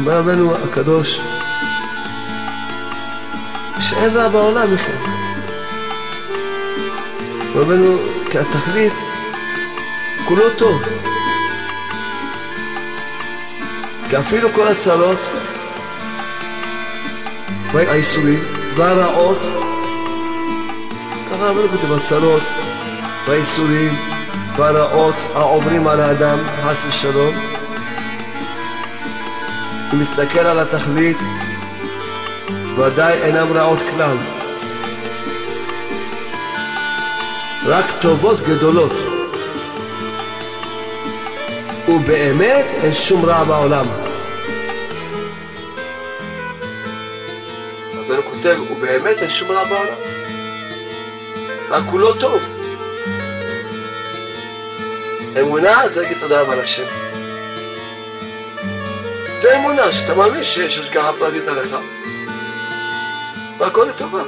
אומר רבנו הקדוש, שאין רע בעולם בכלל. רבנו, כי התכלית כולו טוב. כי אפילו כל הצרות והאיסורים והרעות, ככה רבנו כותב, הצרות והאיסורים והרעות העוברים על האדם, חס ושלום, הוא מסתכל על התכלית, ודאי אינם רעות כלל. רק טובות גדולות. ובאמת אין שום רע בעולם. רבנו כותב, ובאמת אין שום רע בעולם. רק כולו טוב. אמונה זה להגיד תודה רבה לשם. זה אמונה, שאתה מאמין שיש השגחה פרטית עליך, והכל לטובה.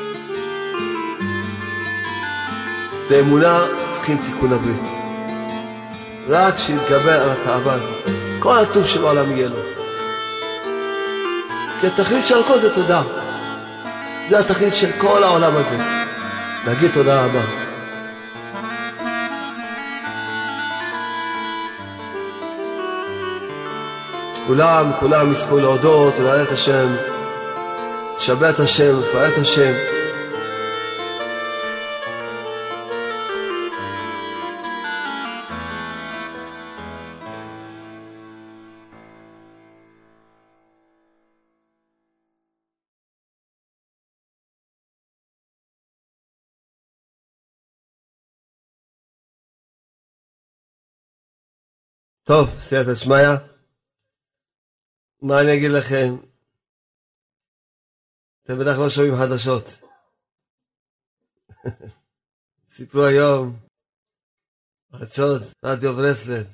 באמונה צריכים תיקון הברית. רק שיתגבר על התאווה הזאת. כל הטוב שבעולם יהיה לו. כי התכלית של הכל זה תודה. זה התכלית של כל העולם הזה. להגיד תודה רבה. כולם, כולם יזכו להודות, את השם, לשבח את השם, לפאר השם. טוב, סייעתא שמיא. מה אני אגיד לכם? אתם בטח לא שומעים חדשות. סיפרו היום, חדשות, רדיו ברסלב.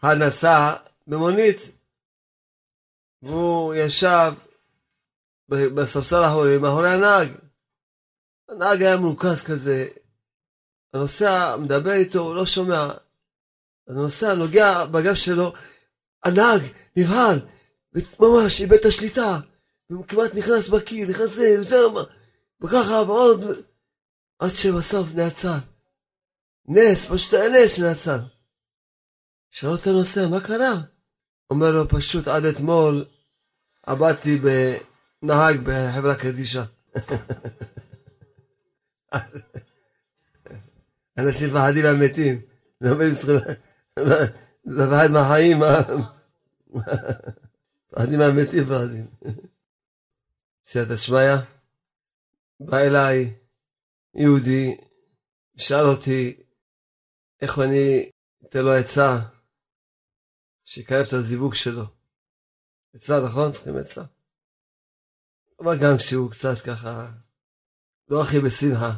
אחד נסע במונית, והוא ישב בספסל האחורי, מאחורי הנהג. הנהג היה מרוכז כזה, הנוסע מדבר איתו, הוא לא שומע. הנוסע נוגע בגב שלו, הנהג נבהל, ממש איבד את השליטה, הוא כמעט נכנס בקיר, נכנס זה, וזהו, וככה, ועוד, עד שבסוף נעצר. נס, פשוט היה נס שנעצר. שאל אותו הנוסע, מה קרה? אומר לו, פשוט עד אתמול עבדתי בנהג בחברה קדישא. אנשים מפחדים מהמתים, לפחד מהחיים, מפחדים מהמתים, מפחדים. סייעתא שמיא, בא אליי יהודי, שאל אותי איך אני אתן לו עצה שיקרב את הזיווג שלו. עצה, נכון? צריכים עצה. אבל גם כשהוא קצת ככה, לא הכי בשמחה.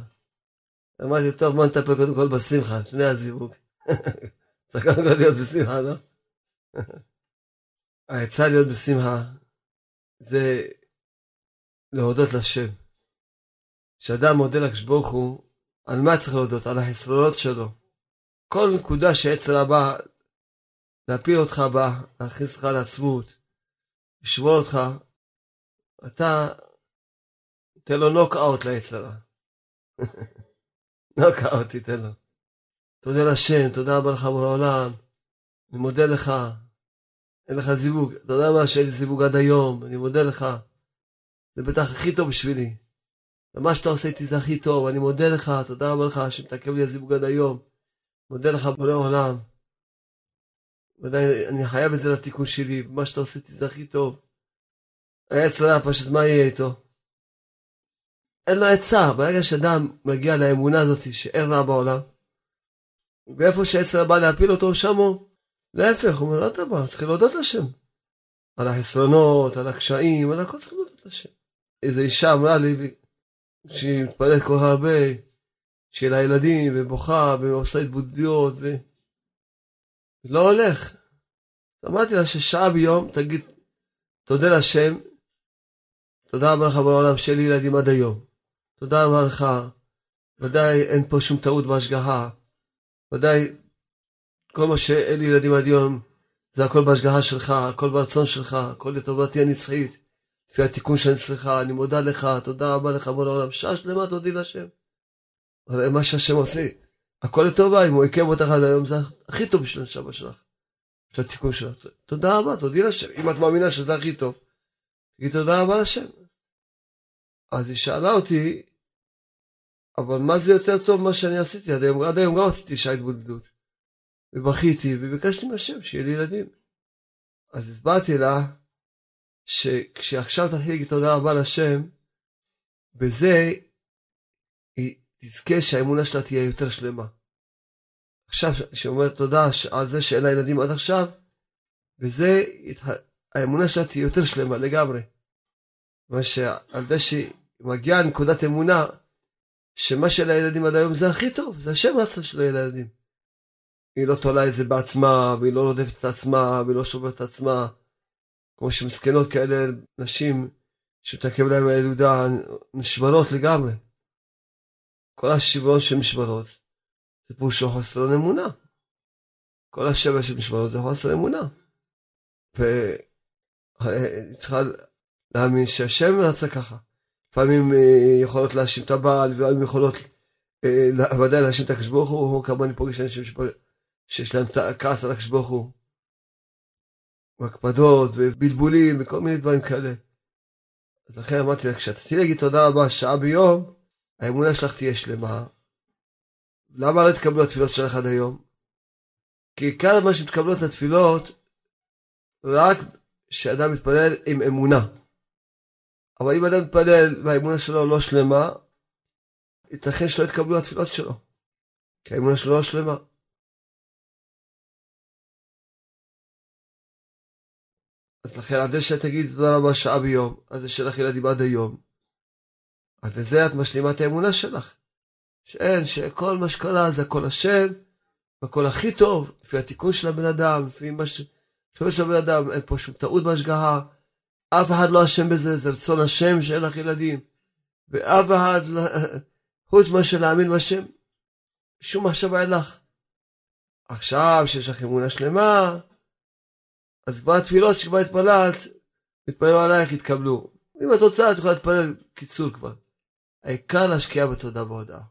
אמרתי, טוב, בוא נטפל קודם כל בשמחה, לפני הזיווג. צריך קודם כל להיות בשמחה, לא? העצה להיות בשמחה זה להודות לשם. כשאדם מודה לקדוש ברוך הוא, על מה צריך להודות? על החסרונות שלו. כל נקודה שעצר הבא להפיל אותך בה, להכניס אותך לעצמות, לשבור אותך, אתה תן לו נוק אאוט ליצרה. נוקאוט תיתן לו. תודה לשם, תודה רבה לך מול העולם, אני מודה לך, אין לך זיווג, תודה רבה שאין לי זיווג עד היום, אני מודה לך, זה בטח הכי טוב בשבילי. ומה שאתה עושה איתי זה הכי טוב, אני מודה לך, תודה רבה לך שמתעכב לי הזיווג עד היום. מודה לך בורא עולם. ודאי, אני חייב את זה לתיקון שלי, ומה שאתה עושה איתי זה הכי טוב. העץ רע, פשוט מה יהיה איתו? אין לו עצה. ברגע שאדם מגיע לאמונה הזאת שאין רע בעולם, ואיפה שעץ רע בא להפיל אותו, שם הוא, להפך, הוא אומר, לא אתה בא, צריך להודות לשם. על החסרונות, על הקשיים, על הכל צריך להודות לשם. איזו אישה אמרה לי, שהיא מתפלאת כל כך הרבה, שיהיה לה ילדים, ובוכה, ועושה התבודדויות, ו... לא הולך. אמרתי לה ששעה ביום תגיד, תודה לשם, תודה רבה לך בעולם שיהיה לי ילדים עד היום. תודה רבה לך, ודאי אין פה שום טעות בהשגחה, ודאי כל מה שאין לי ילדים עד היום, זה הכל בהשגחה שלך, הכל ברצון שלך, הכל לטובתי הנצחית. לפי התיקון שאני צריכה, אני מודה לך, תודה רבה לך בוא לעולם. שעה שלמה תודי להשם. הרי מה שהשם עושה, הכל לטובה, אם הוא עיכב אותך עד היום, זה הכי טוב בשביל הנשמה שלך. של התיקון שלך. תודה רבה, תודי להשם. אם את מאמינה שזה הכי טוב, תגידי תודה רבה להשם. אז היא שאלה אותי, אבל מה זה יותר טוב ממה שאני עשיתי עד היום? עד היום גם עשיתי שעה התבודדות. ובכיתי וביקשתי מהשם שיהיה לי ילדים. אז הסברתי לה שכשעכשיו תתחיל להגיד תודה רבה לשם, בזה היא תזכה שהאמונה שלה תהיה יותר שלמה. עכשיו, כשהיא אומרת תודה על זה שאין לה ילדים עד עכשיו, בזה האמונה שלה תהיה יותר שלמה לגמרי. מה שעל זה שהיא מגיעה לנקודת אמונה, שמה של הילדים עד היום זה הכי טוב, זה השם רצה שלא יהיה לילדים. היא לא תולה את זה בעצמה, והיא לא רודפת את עצמה, והיא לא שוברת את עצמה. כמו שמסכנות כאלה נשים שמתעכב להם הילודה נשברות לגמרי. כל השברון של משברות זה פירושו חוסר אמונה. כל השבר של משברות זה חוסר אמונה. והיא צריכה להאמין שהשם רצה ככה. לפעמים אה, יכולות להאשים את הבעל, ולפעמים יכולות אה, ודאי להאשים את הקדוש ברוך הוא, כמה אני פוגש אנשים שיש להם כעס על הקדוש ברוך הוא. והקפדות ובלבולים וכל מיני דברים כאלה. אז לכן אמרתי לה, כשאתה תתחיל להגיד תודה רבה שעה ביום, האמונה שלך תהיה שלמה. למה לא התקבלו התפילות שלך עד היום? כי עיקר מה שמתקבלות התפילות, רק כשאדם מתפלל עם אמונה. אבל אם אדם מתפלל והאמונה שלו לא שלמה, ייתכן שלא יתקבלו התפילות שלו. כי האמונה שלו לא שלמה. אז לכן עד שתגיד תודה רבה שעה ביום, אז זה שלך ילדים עד היום. אז לזה את משלימה את האמונה שלך. שאין, שכל מה שקרה זה הכל השם, והכל הכי טוב, לפי התיקון של הבן אדם, לפי מה ש... של הבן אדם, אין פה שום טעות בהשגחה, אף אחד לא אשם בזה, זה רצון השם שאין לך ילדים. ואף אחד, לא... חוץ מאשר להאמין בשם, שום מחשבה אין לך. עכשיו שיש לך אמונה שלמה, אז כבר התפילות שכבר התפללת, התפללו עלייך, יתקבלו. אם את רוצה, את יכולה להתפלל קיצור כבר. העיקר להשקיע בתודה והודעה.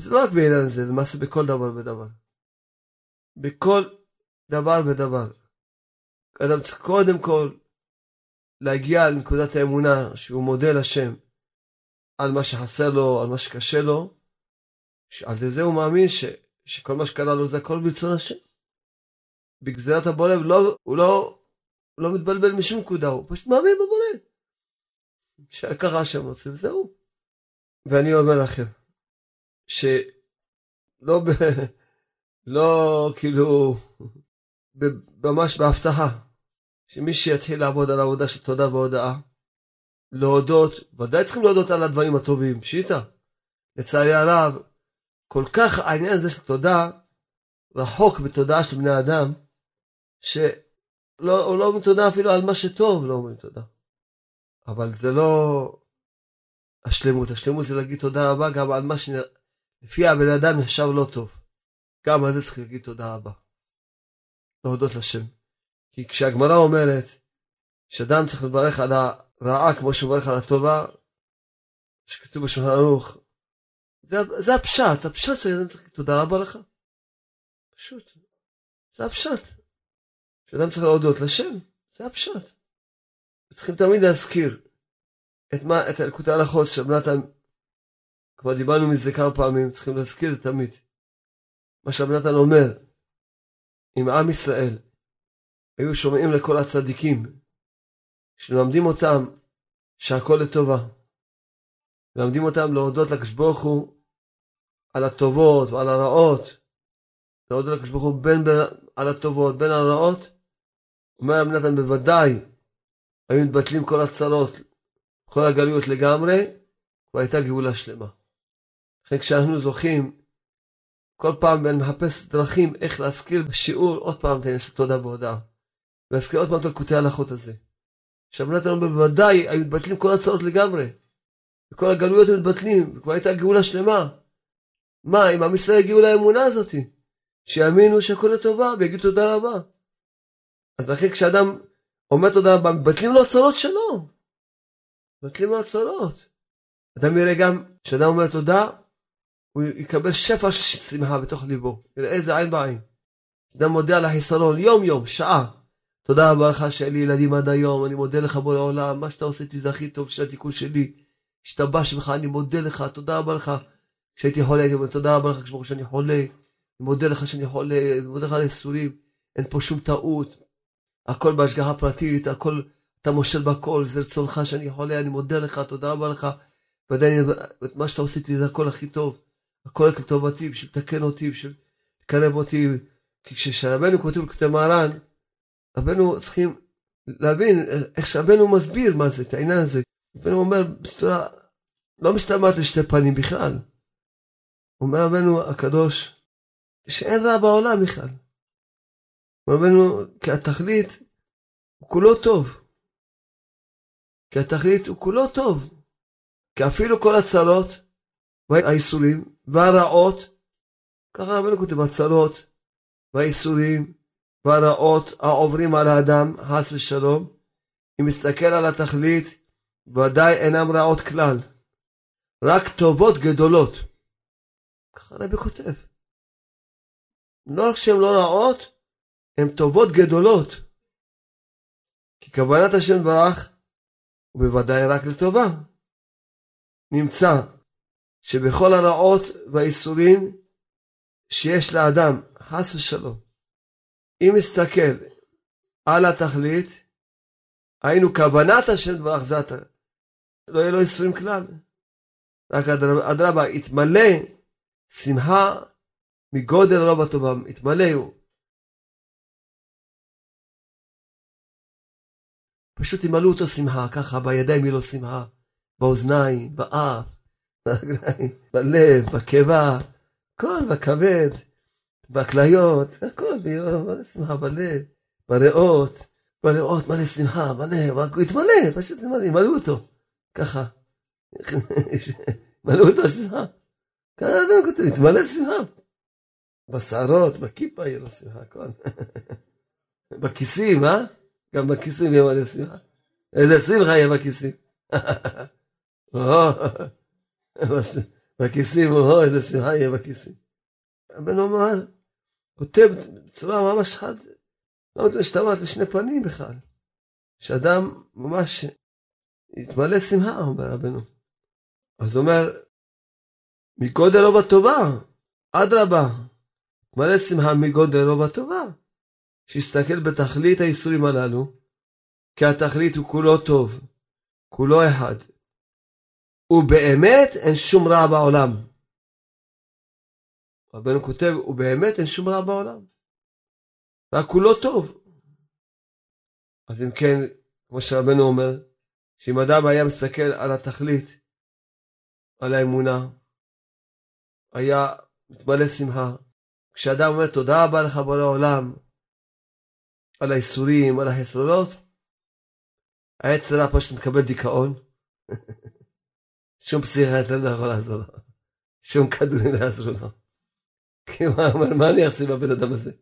זה לא רק בעניין הזה, זה למעשה בכל דבר ודבר. בכל דבר ודבר. אדם צריך קודם כל להגיע לנקודת האמונה שהוא מודה לשם על מה שחסר לו, על מה שקשה לו, שעל זה הוא מאמין ש, שכל מה שקרה לו זה הכל ברצון השם. בגזירת הבורא, לא, הוא לא, לא מתבלבל משום נקודה, הוא פשוט מאמין בבורא. שככה השם רוצה, וזהו. ואני אומר לכם, שלא ב... לא כאילו, ממש בהבטחה, שמי שיתחיל לעבוד על העבודה של תודה והודאה, להודות, ודאי צריכים להודות על הדברים הטובים, פשיטה. לצערי הרב, כל כך העניין הזה של תודה, רחוק בתודעה של בני אדם, שהוא לא אומר תודה אפילו על מה שטוב, לא אומרים תודה. אבל זה לא השלמות, השלמות זה להגיד תודה רבה גם על מה שלפי הבן אדם נחשב לא טוב. גם על זה צריך להגיד תודה רבה. להודות לשם. כי כשהגמרא אומרת שאדם צריך לברך על הרעה כמו שהוא מברך על הטובה, שכתוב בשולחן ערוך, זה, זה הפשט, הפשט זה צריך להגיד תודה רבה לך. פשוט. זה הפשט. שאדם צריך להודות לשם, זה הפשט. צריכים תמיד להזכיר את, מה, את אלקוטי ההלכות של נתן, כבר דיברנו מזה כמה פעמים, צריכים להזכיר את זה תמיד. מה נתן אומר, אם עם ישראל היו שומעים לכל הצדיקים, שמלמדים אותם שהכל לטובה, מלמדים אותם להודות לקדוש ברוך הוא על הטובות ועל הרעות, להודות לקדוש ברוך הוא בין, על הטובות, בין הרעות, אומר רב נתן בוודאי היו מתבטלים כל הצרות, כל הגלויות לגמרי, והייתה גאולה שלמה. לכן כשאנחנו זוכים, כל פעם אני מחפש דרכים איך להזכיר בשיעור עוד פעם את העניין של תודה והודאה. להזכיר עוד פעם את הלקוטי ההלכות הזה. נתן אומר בוודאי היו מתבטלים כל הצרות לגמרי. וכל הגלויות היו מתבטלים, וכבר הייתה גאולה שלמה. מה, אם עם ישראל הגיעו לאמונה הזאת, שיאמינו שהכל לטובה ויגידו תודה רבה. אז לכן כשאדם אומר תודה רבה, מבטלים לו הצרות שלו. מבטלים לו הצרות. אדם יראה גם, כשאדם אומר תודה, הוא יקבל שפע של שמחה בתוך ליבו. יראה איזה עין בעין. אדם מודה על החיסרון יום יום, שעה. תודה רבה לך שאין לי ילדים עד היום, אני מודה לך בוא לעולם, מה שאתה עושה איתי זה הכי טוב של התיקון שלי. השתבש בך, אני מודה לך, תודה רבה לך. כשהייתי חולה, הייתי אומר, תודה רבה לך כשברוך שאני חולה. אני מודה לך שאני חולה, אני מודה לך על הייסורים. אין פה שום טעות. הכל בהשגחה פרטית, הכל, אתה מושל בכל, זה רצונך שאני חולה, אני מודה לך, תודה רבה לך. ועדיין, מה שאתה עושה איתי זה הכל הכי טוב. הכל לטובתי, בשביל לתקן אותי, בשביל לקרב אותי. כי כשרבנו כותב כותב מהר"ן, רבנו צריכים להבין איך שרבנו מסביר מה זה, את העניין הזה. רבנו אומר בסתורה, לא משתמעת לשתי פנים בכלל. אומר רבנו הקדוש, שאין רע בעולם בכלל. אומר רבנו, כי התכלית הוא כולו טוב. כי התכלית הוא כולו טוב. כי אפילו כל הצרות והאיסורים והרעות, ככה רבנו כותב, הצרות והאיסורים והרעות העוברים על האדם, חס ושלום, אם מסתכל על התכלית, ודאי אינם רעות כלל, רק טובות גדולות. ככה רבי כותב. לא רק שהן לא רעות, הן טובות גדולות. כי כוונת השם ברך, ובוודאי רק לטובה. נמצא שבכל הרעות והאיסורים שיש לאדם, חס ושלום, אם נסתכל על התכלית, היינו כוונת השם דברך זתה, לא יהיה לו איסורים כלל. רק אדרבה, יתמלא שמחה מגודל רוב הטובה, יתמלא הוא. פשוט ימלאו אותו שמחה, ככה בידיים יהיה לו שמחה, באוזניים, באף, ברגליים, בלב, בקיבה, הכל בכבד, בכליות, הכל, מלא שמחה בלב, בריאות, בריאות מלא שמחה, מלא, הוא יתמלא, פשוט יתמלא, ימלאו אותו, ככה. ימלאו אותו שמחה. ככה לא כותב, יתמלא שמחה. בשערות, בכיפה יהיה לו שמחה, הכל. בכיסים, אה? גם בכיסים יהיה מלא שמחה. איזה שמחה יהיה בכיסים. בכיסים, איזה שמחה יהיה בכיסים. הבן אומר, כותב בצורה ממש חד, לא משתמעת לשני פנים בכלל. שאדם ממש יתמלא שמחה, אומר רבנו. אז הוא אומר, מגודל רוב הטובה, אדרבה, מלא שמחה מגודל רוב הטובה. שיסתכל בתכלית האיסורים הללו, כי התכלית הוא כולו טוב, כולו אחד. ובאמת אין שום רע בעולם. רבנו כותב, ובאמת אין שום רע בעולם. רק כולו טוב. אז אם כן, כמו שרבנו אומר, שאם אדם היה מסתכל על התכלית, על האמונה, היה מתמלא שמחה. כשאדם אומר תודה רבה לך בורא עולם, על האיסורים, על החסרונות, העץ הרע פשוט מקבל דיכאון. שום פסיכיאטר לא יכול לעזור לו. שום כדורים לא יעזרו לו. הוא אומר, מה אני אעשה עם הבן אדם הזה?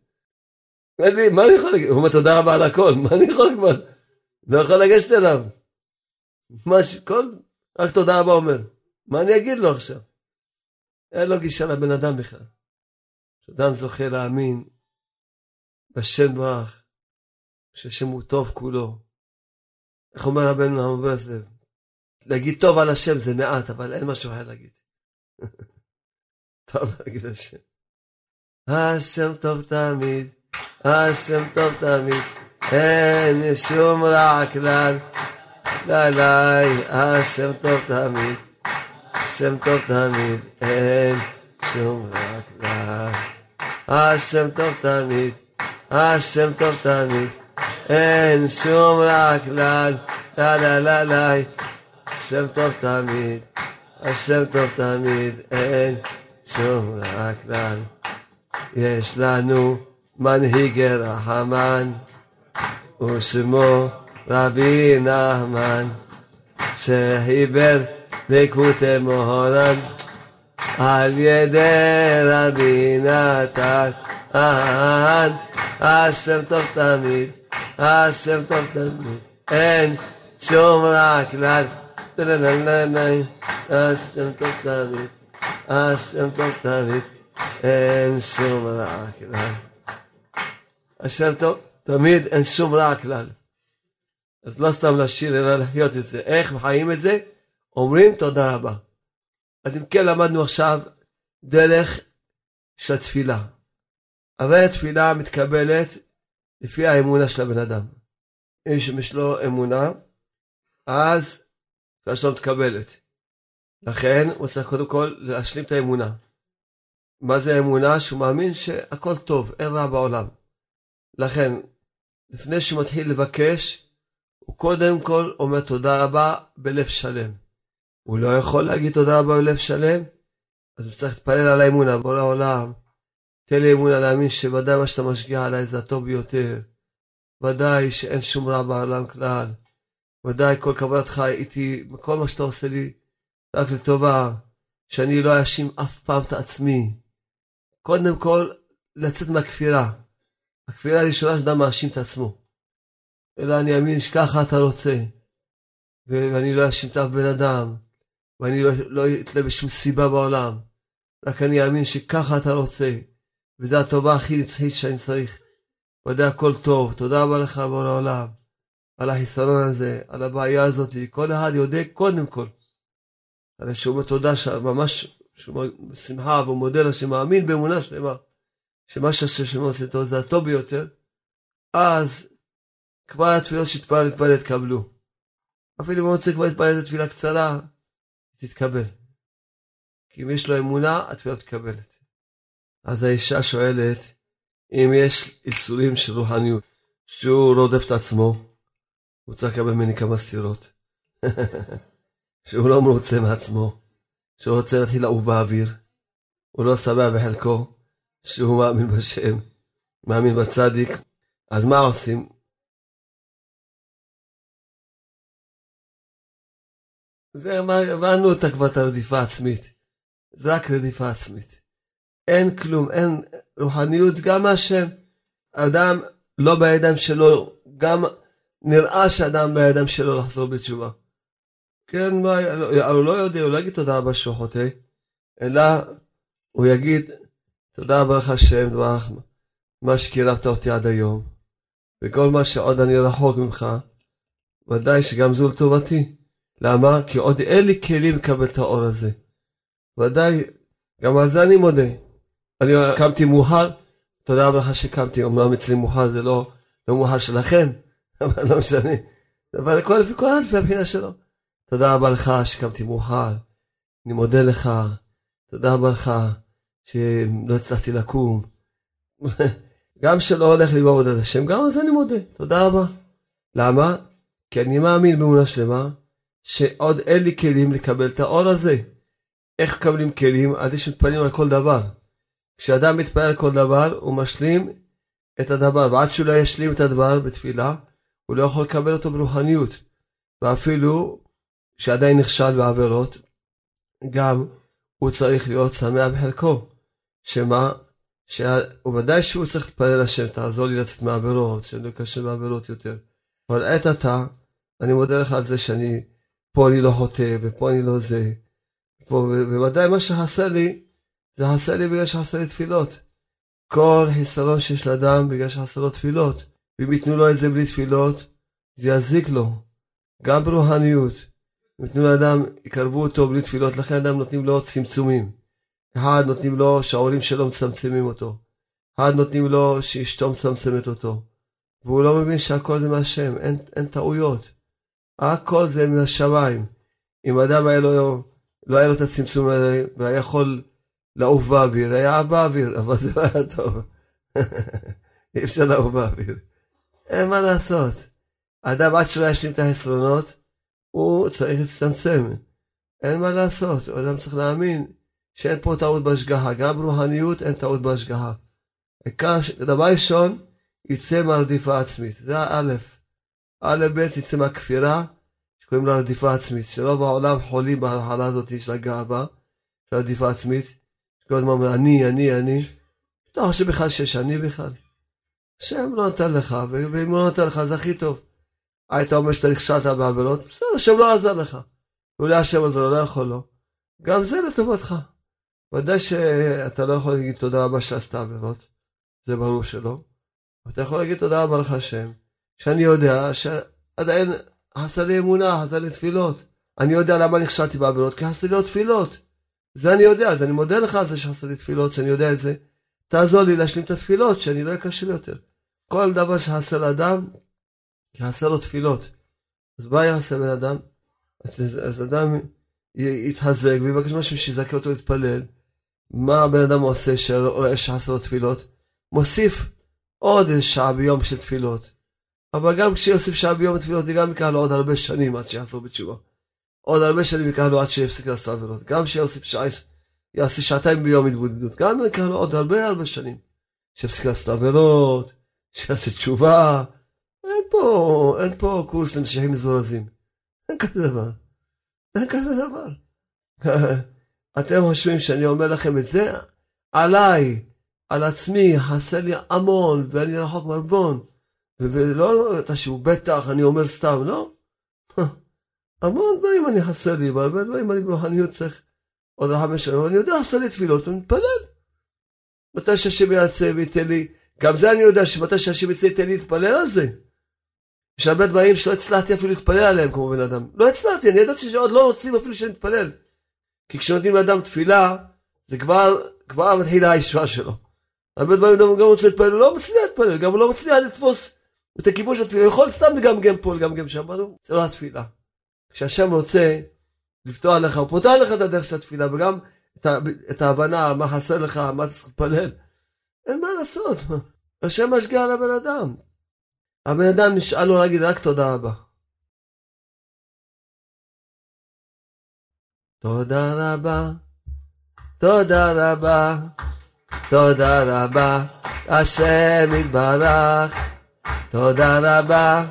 מה אני יכול להגיד? הוא אומר תודה רבה על הכל, מה אני יכול כבר? לא יכול לגשת אליו. מה שכל, רק תודה רבה אומר. מה אני אגיד לו עכשיו? אין לו גישה לבן אדם בכלל. כשאדם זוכה להאמין בשם ברך, שהשם הוא טוב כולו. איך אומר רבנו המברסלב? להגיד טוב על השם זה מעט, אבל אין משהו אחר להגיד. טוב להגיד השם. השם טוב תמיד, השם טוב תמיד, אין שום רע כלל. לה, השם טוב תמיד, השם טוב תמיד, אין שום רע כלל. השם טוב תמיד, השם טוב תמיד, אין שום רע כלל. לה לה, השם טוב תמיד, השם טוב תמיד, אין שום רע כלל. יש לנו מנהיג רחמן, ושמו רבי נחמן, שחיבר ליקוטי מוהר"ן, על ידי רבי נתן, השם טוב תמיד, השם טוב תמיד, אין שום רע כלל. השם טוב תמיד, השם טוב תמיד, אין שום רע כלל. השם טוב, תמיד אין שום רע כלל. אז לא סתם לשיר, אלא לחיות את זה. איך חיים את זה? אומרים תודה רבה. אז אם כן למדנו עכשיו דרך של התפילה. הרי התפילה מתקבלת לפי האמונה של הבן אדם. אם יש לו אמונה, אז התפילה שלו מתקבלת. לכן הוא צריך קודם כל להשלים את האמונה. מה זה אמונה? שהוא מאמין שהכל טוב, אין רע בעולם. לכן, לפני שהוא מתחיל לבקש, הוא קודם כל אומר תודה רבה בלב שלם. הוא לא יכול להגיד תודה רבה בלב שלם, אז הוא צריך להתפלל על האמונה, בוא לעולם, תן לי אמונה להאמין שוודאי מה שאתה משגיח עליי זה הטוב ביותר. ודאי שאין שום רע בעולם כלל. ודאי כל כוונתך איתי, כל מה שאתה עושה לי, רק לטובה, שאני לא אאשים אף פעם את עצמי. קודם כל, לצאת מהכפירה. הכפירה הראשונה שאדם מאשים את עצמו. אלא אני אאמין שככה אתה רוצה, ואני לא אאשים את אף בן אדם, ואני לא אתלה לא בשום סיבה בעולם. רק אני אאמין שככה אתה רוצה, וזו הטובה הכי נצחית שאני צריך. ודאי הכל טוב, תודה רבה לך בוא לעולם, על החיסרון הזה, על הבעיה הזאת, כל אחד יודע קודם כל. על שהוא אומר תודה, ממש, בשמחה והוא מודה לה שמאמין באמונה שלמה, שמה שלמה עושה טוב זה הטוב ביותר, אז כבר התפילות שתפלל להתפלל יתקבלו. אפילו אם הוא רוצה כבר להתפלל את תפילה קצרה, תתקבל. כי אם יש לו אמונה, התפילה מתקבלת. אז האישה שואלת, אם יש איסורים של רוחניות, שהוא רודף את עצמו, הוא צריך לקבל ממני כמה סטירות. שהוא לא מרוצה מעצמו, שהוא רוצה להתחיל לעוף באוויר, הוא לא שבע בחלקו, שהוא מאמין בשם, מאמין בצדיק, אז מה עושים? זה הבנו אותה כבר את הרדיפה העצמית. זה רק רדיפה עצמית. אין כלום, אין רוחניות, גם השם. אדם לא בידיים שלו, גם נראה שאדם בידיים שלו לחזור בתשובה. כן, מה, הוא לא יודע, הוא לא יגיד תודה רבה שהוא חוטא, אלא הוא יגיד, תודה רבה לך השם, דברך, מה שקירבת אותי עד היום, וכל מה שעוד אני רחוק ממך, ודאי שגם זו לטובתי. למה? כי עוד אין לי כלים לקבל את האור הזה. ודאי, גם על זה אני מודה. אני קמתי מאוחר, תודה רבה לך שקמתי, אמנם אצלי מאוחר זה לא, לא מאוחר שלכם, אבל לא משנה. אבל הכל לפי כל הבחינה שלו. תודה רבה לך שקמתי מאוחר, אני מודה לך, תודה רבה לך שלא הצלחתי לקום. גם שלא הולך לי בעבודת השם, גם על זה אני מודה, תודה רבה. למה? כי אני מאמין באמונה שלמה, שעוד אין לי כלים לקבל את האור הזה. איך מקבלים כלים? אז יש מתפללים על כל דבר. כשאדם מתפלל על כל דבר, הוא משלים את הדבר, ועד שהוא לא ישלים את הדבר בתפילה, הוא לא יכול לקבל אותו ברוחניות. ואפילו שעדיין נכשל בעבירות, גם הוא צריך להיות שמח בחלקו. שמה? שהוא ודאי שהוא צריך להתפלל לשם, תעזור לי לצאת מהעבירות, שאני לא אקשר בעבירות יותר. אבל עת עתה, אני מודה לך על זה שאני פה אני לא חוטא, ופה אני לא זה. ובוודאי מה שחסר לי, זה חסר לי בגלל שחסר לי תפילות. כל חיסרון שיש לאדם בגלל שחסר לו תפילות. ואם ייתנו לו את זה בלי תפילות, זה יזיק לו. גם ברוחניות. ייתנו לאדם, יקרבו אותו בלי תפילות, לכן אדם נותנים לו צמצומים. אחד נותנים לו שההורים שלו מצמצמים אותו. אחד נותנים לו שאשתו מצמצמת אותו. והוא לא מבין שהכל זה מהשם, אין, אין טעויות. הכל זה מהשמיים. אם אדם היה לו, לא היה לו את הצמצום הזה, והיה יכול לעוף באוויר, היה באוויר, אבל זה לא היה טוב. אי אפשר לעוף באוויר. אין מה לעשות. האדם עד שלא ישלים את החסרונות, הוא צריך להצטמצם. אין מה לעשות, אדם צריך להאמין שאין פה טעות בהשגחה, גם ברוחניות אין טעות בהשגחה. דבר ראשון, יצא מהרדיפה העצמית, זה האלף. א' ב' יצא מהכפירה שקוראים לה רדיפה עצמית, שרוב העולם חולים בהלחלה הזאת של הגאווה, של רדיפה עצמית, שכל הזמן אומר אני, אני, אני, אתה חושב בכלל שיש אני בכלל? השם לא נתן לך, ואם הוא לא נתן לך זה הכי טוב. היית אומר שאתה נכשלת בעבירות, בסדר, השם לא עזר לך. אולי השם עזר, לא יכול לו. גם זה לטובתך. ודאי שאתה לא יכול להגיד תודה רבה שעשת עבירות, זה ברור שלא. אתה יכול להגיד תודה רבה לך השם, שאני יודע שעדיין חסר לי אמונה, חסר לי תפילות. אני יודע למה נכשלתי בעבירות, כי חסר לי עוד תפילות. זה אני יודע, אז אני מודה לך על זה שחסר לי תפילות, שאני יודע את זה. תעזור לי להשלים את התפילות, שאני לא אקשה יותר. כל דבר שחסר לאדם, חסר לו תפילות. אז מה יעשה בן אדם? אז, אז אדם יתחזק ויבקש משהו שיזכה אותו להתפלל. מה הבן אדם עושה שחסר לו תפילות? מוסיף עוד איזה שעה ביום של תפילות. אבל גם כשיוסיף שעה ביום בתפילות, זה גם ייקח לו עוד הרבה שנים עד שיחזור בתשובה. עוד הרבה שנים ייקח לו עד שיפסיק לעשות עבירות. גם כשיוסיף שעה, יעשה שעתיים ביום התבודדות. גם ייקח לו עוד הרבה הרבה שנים. שיפסיק לעשות עבירות, שיעשה תשובה. אין פה, אין פה קורס למשיחים מזורזים. אין כזה דבר. אין כזה דבר. אתם חושבים שאני אומר לכם את זה? עליי, על עצמי, חסר לי המון, ואני רחוק מרבון. ולא תשבו, בטח, אני אומר סתם, לא? המון דברים אני חסר לי, והרבה דברים אני ברוחניות צריך עוד חמש שנים, אני יודע, חסר לי תפילות, אני מתפלל. מתי שהשם יעשה וייתן לי, גם זה אני יודע שמתי שהשם יצא ייתן לי להתפלל על זה. יש הרבה דברים שלא הצלחתי אפילו להתפלל עליהם כמו בן אדם. לא הצלחתי, אני ידעתי שעוד לא רוצים אפילו שאני אתפלל. כי כשנותנים לאדם תפילה, זה כבר, כבר מתחילה הישועה שלו. הרבה דברים גם רוצה להתפלל, הוא לא מצליח להתפלל, גם הוא לא מצליח לתפוס את הכיוון של התפילה, הוא יכול סתם לגמגם פה, לגמגם שם, אבל זה לא התפילה. כשהשם רוצה לפתוח לך, הוא פותח לך את הדרך של התפילה, וגם את, את ההבנה, מה חסר לך, מה אתה צריך להתפלל. אין מה לעשות, השם משגיע על הבן אדם. הבן אדם נשאל לו להגיד רק תודה רבה. תודה רבה, תודה רבה, תודה רבה, השם יתברך. תודה רבה,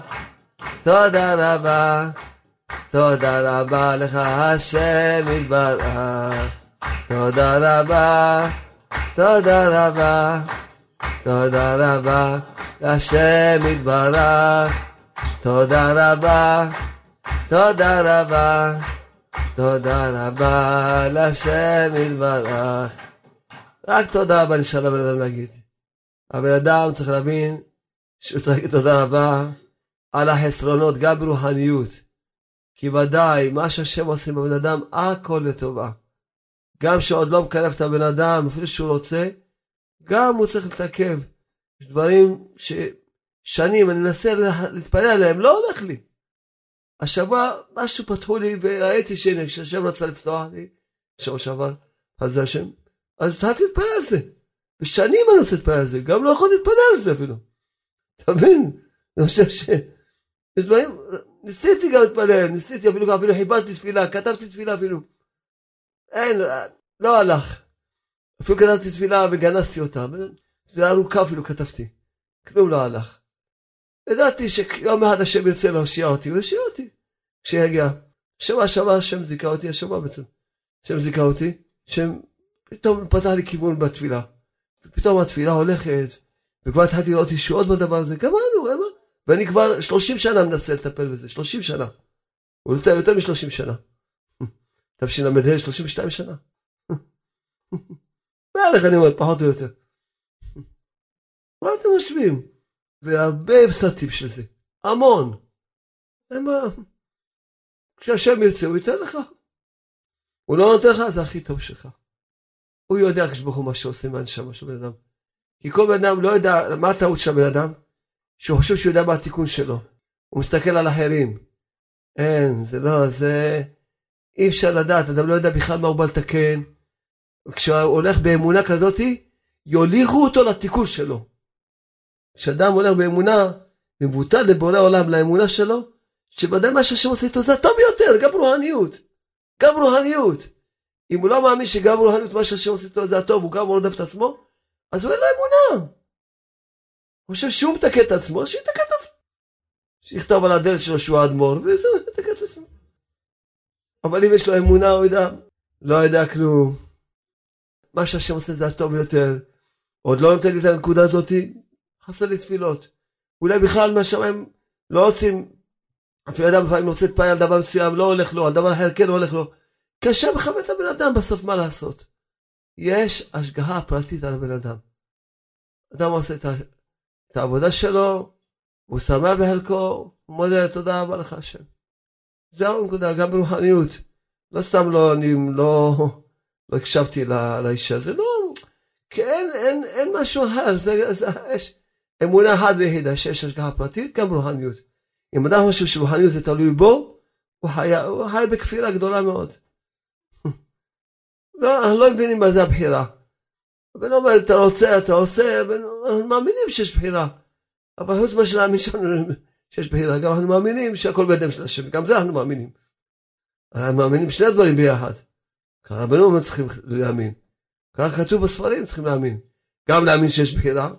תודה רבה, תודה רבה לך השם יתברך. תודה רבה, תודה רבה, תודה רבה, השם יתברך. תודה רבה, תודה רבה, תודה רבה, לשם יתברך. רק תודה רבה נשאר לבן אדם להגיד. הבן אדם צריך להבין שהוא צריך להגיד תודה רבה על החסרונות, גם ברוחניות. כי ודאי, מה שהשם עושה בבן אדם, הכל לטובה. גם שעוד לא מקרב את הבן אדם, אפילו שהוא רוצה, גם הוא צריך לתקף. יש דברים ששנים אני מנסה להתפלל עליהם, לא הולך לי. השבוע משהו פתחו לי וראיתי שהנה, כשהשם רצה לפתוח לי, שבוע שעבר, אז השם, אז התחלתי להתפלל על זה. ושנים אני רוצה להתפלל על זה, גם לא יכול להתפלל על זה אפילו. אתה מבין? אני חושב ש... יש דברים, ניסיתי גם להתפלל, ניסיתי אפילו, אפילו חיברתי תפילה, כתבתי תפילה אפילו. אין, לא הלך. אפילו כתבתי תפילה וגנסתי אותה. תפילה ארוכה אפילו כתבתי. כלום לא הלך. ידעתי שיום אחד השם ירצה להושיע אותי, הוא יושיע אותי. כשיגיע. שבוע שעבר השם זיכה אותי, השבוע בעצם. השם זיכה אותי, השם פתאום פתח לי כיוון בתפילה. ופתאום התפילה הולכת, וכבר התחלתי לראות ישועות בדבר הזה, גמרנו. ואני כבר 30 שנה מנסה לטפל בזה, 30 שנה. הוא יותר, יותר מ-30 שנה. תשל"ה 32 שנה. בערך אני אומר, פחות או יותר. מה אתם חושבים? והרבה הפסדתי בשביל זה, המון. מה... כשהשם ירצה הוא ייתן לך. הוא לא נותן לך, זה הכי טוב שלך. הוא יודע כשברוך הוא מה שעושה מהנשמה של בן אדם. כי כל בן אדם לא יודע מה הטעות של הבן אדם, שהוא חושב שהוא יודע מה התיקון שלו. הוא מסתכל על אחרים. אין, זה לא, זה... אי אפשר לדעת, אדם לא יודע בכלל מה הוא בא לתקן. כשהוא הולך באמונה כזאתי, יוליכו אותו לתיקון שלו. כשאדם הולך באמונה, ומבוטל לבורא עולם לאמונה שלו, שוודאי מה שהשם עושה איתו זה הטוב ביותר, גם רוחניות. גם רוחניות. אם הוא לא מאמין שגם רוחניות מה שהשם עושה איתו זה הטוב, הוא גם רודף את עצמו, אז הוא אין לו אמונה. הוא חושב שהוא מתקן את עצמו, אז שיתקן את עצמו. שיכתוב על הדלת שלו שהוא האדמו"ר, וזהו, יתקן את עצמו. אבל אם יש לו אמונה, הוא יודע, לא יודע כלום. מה שהשם עושה זה הטוב יותר. עוד לא נותן לי את הנקודה הזאתי, חסר לי תפילות. אולי בכלל מהשמיים לא רוצים, אפילו אדם לפעמים רוצה להתפלל על דבר מסוים, לא הולך לו, על דבר אחר כן הולך לו. קשה לכבד את הבן אדם בסוף, מה לעשות? יש השגחה פרטית על הבן אדם. אדם עושה את, את העבודה שלו, הוא שמח בחלקו, הוא מודה, תודה רבה לך השם. זהו הנקודה, גם ברוחניות. לא סתם לא, אני לא, לא הקשבתי לא, לאישה, זה לא, כי אין, אין, משהו אחר, זה, זה, יש אמונה אחת ויחידה שיש השגחה פרטית, גם ברוחניות. אם אדם חושב שרוחניות זה תלוי בו, הוא חי, הוא חי בכפירה גדולה מאוד. לא, אנחנו לא מבינים מה זה הבחירה. הבן אומר, אתה רוצה, אתה עושה, אנחנו מאמינים שיש בחירה. אבל חוץ ממה שנאמין שיש בחירה, גם אנחנו מאמינים שהכל בידיים של השם, גם זה אנחנו מאמינים. אנחנו מאמינים שני הדברים ביחד. ככה רבנו צריכים להאמין. ככה כתוב בספרים, צריכים להאמין. גם להאמין שיש בחירה,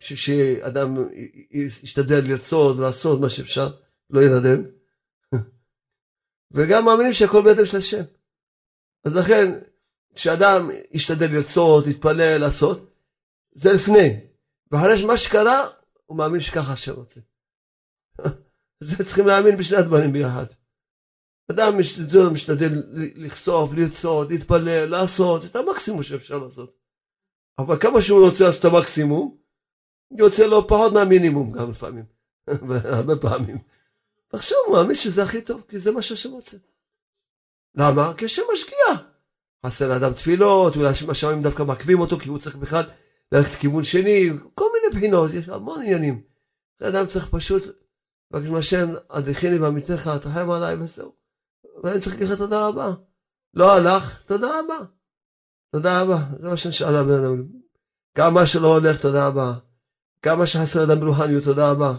שאדם ישתדל לרצות ולעשות מה שאפשר, לא ירדם. וגם מאמינים שהכל בידיים של השם. אז לכן, כשאדם ישתדל לרצות, להתפלל, לעשות, זה לפני. ואחרי מה שקרה, הוא מאמין שככה השם רוצה. זה צריכים להאמין בשני הדברים ביחד. אדם משתדל, משתדל לחשוף, לרצות, להתפלל, לעשות את המקסימום שאפשר לעשות. אבל כמה שהוא רוצה לעשות את המקסימום, יוצא לו פחות מהמינימום גם לפעמים, הרבה פעמים. עכשיו הוא מאמין שזה הכי טוב, כי זה מה שהשם רוצה. למה? כי השם משקיע. חסר לאדם תפילות, אולי השמיים דווקא מעכבים אותו, כי הוא צריך בכלל ללכת לכיוון שני, כל מיני בחינות, יש המון עניינים. אדם צריך פשוט, מבקש מהשם, הדחיני בעמיתך, תרחם עליי וזהו. ואני צריך להגיד לך תודה רבה. לא הלך, תודה רבה. תודה רבה, זה מה שנשאל הבן אדם. גם מה שלא הולך, תודה רבה. גם מה שחסר לאדם ברוחניות, תודה רבה.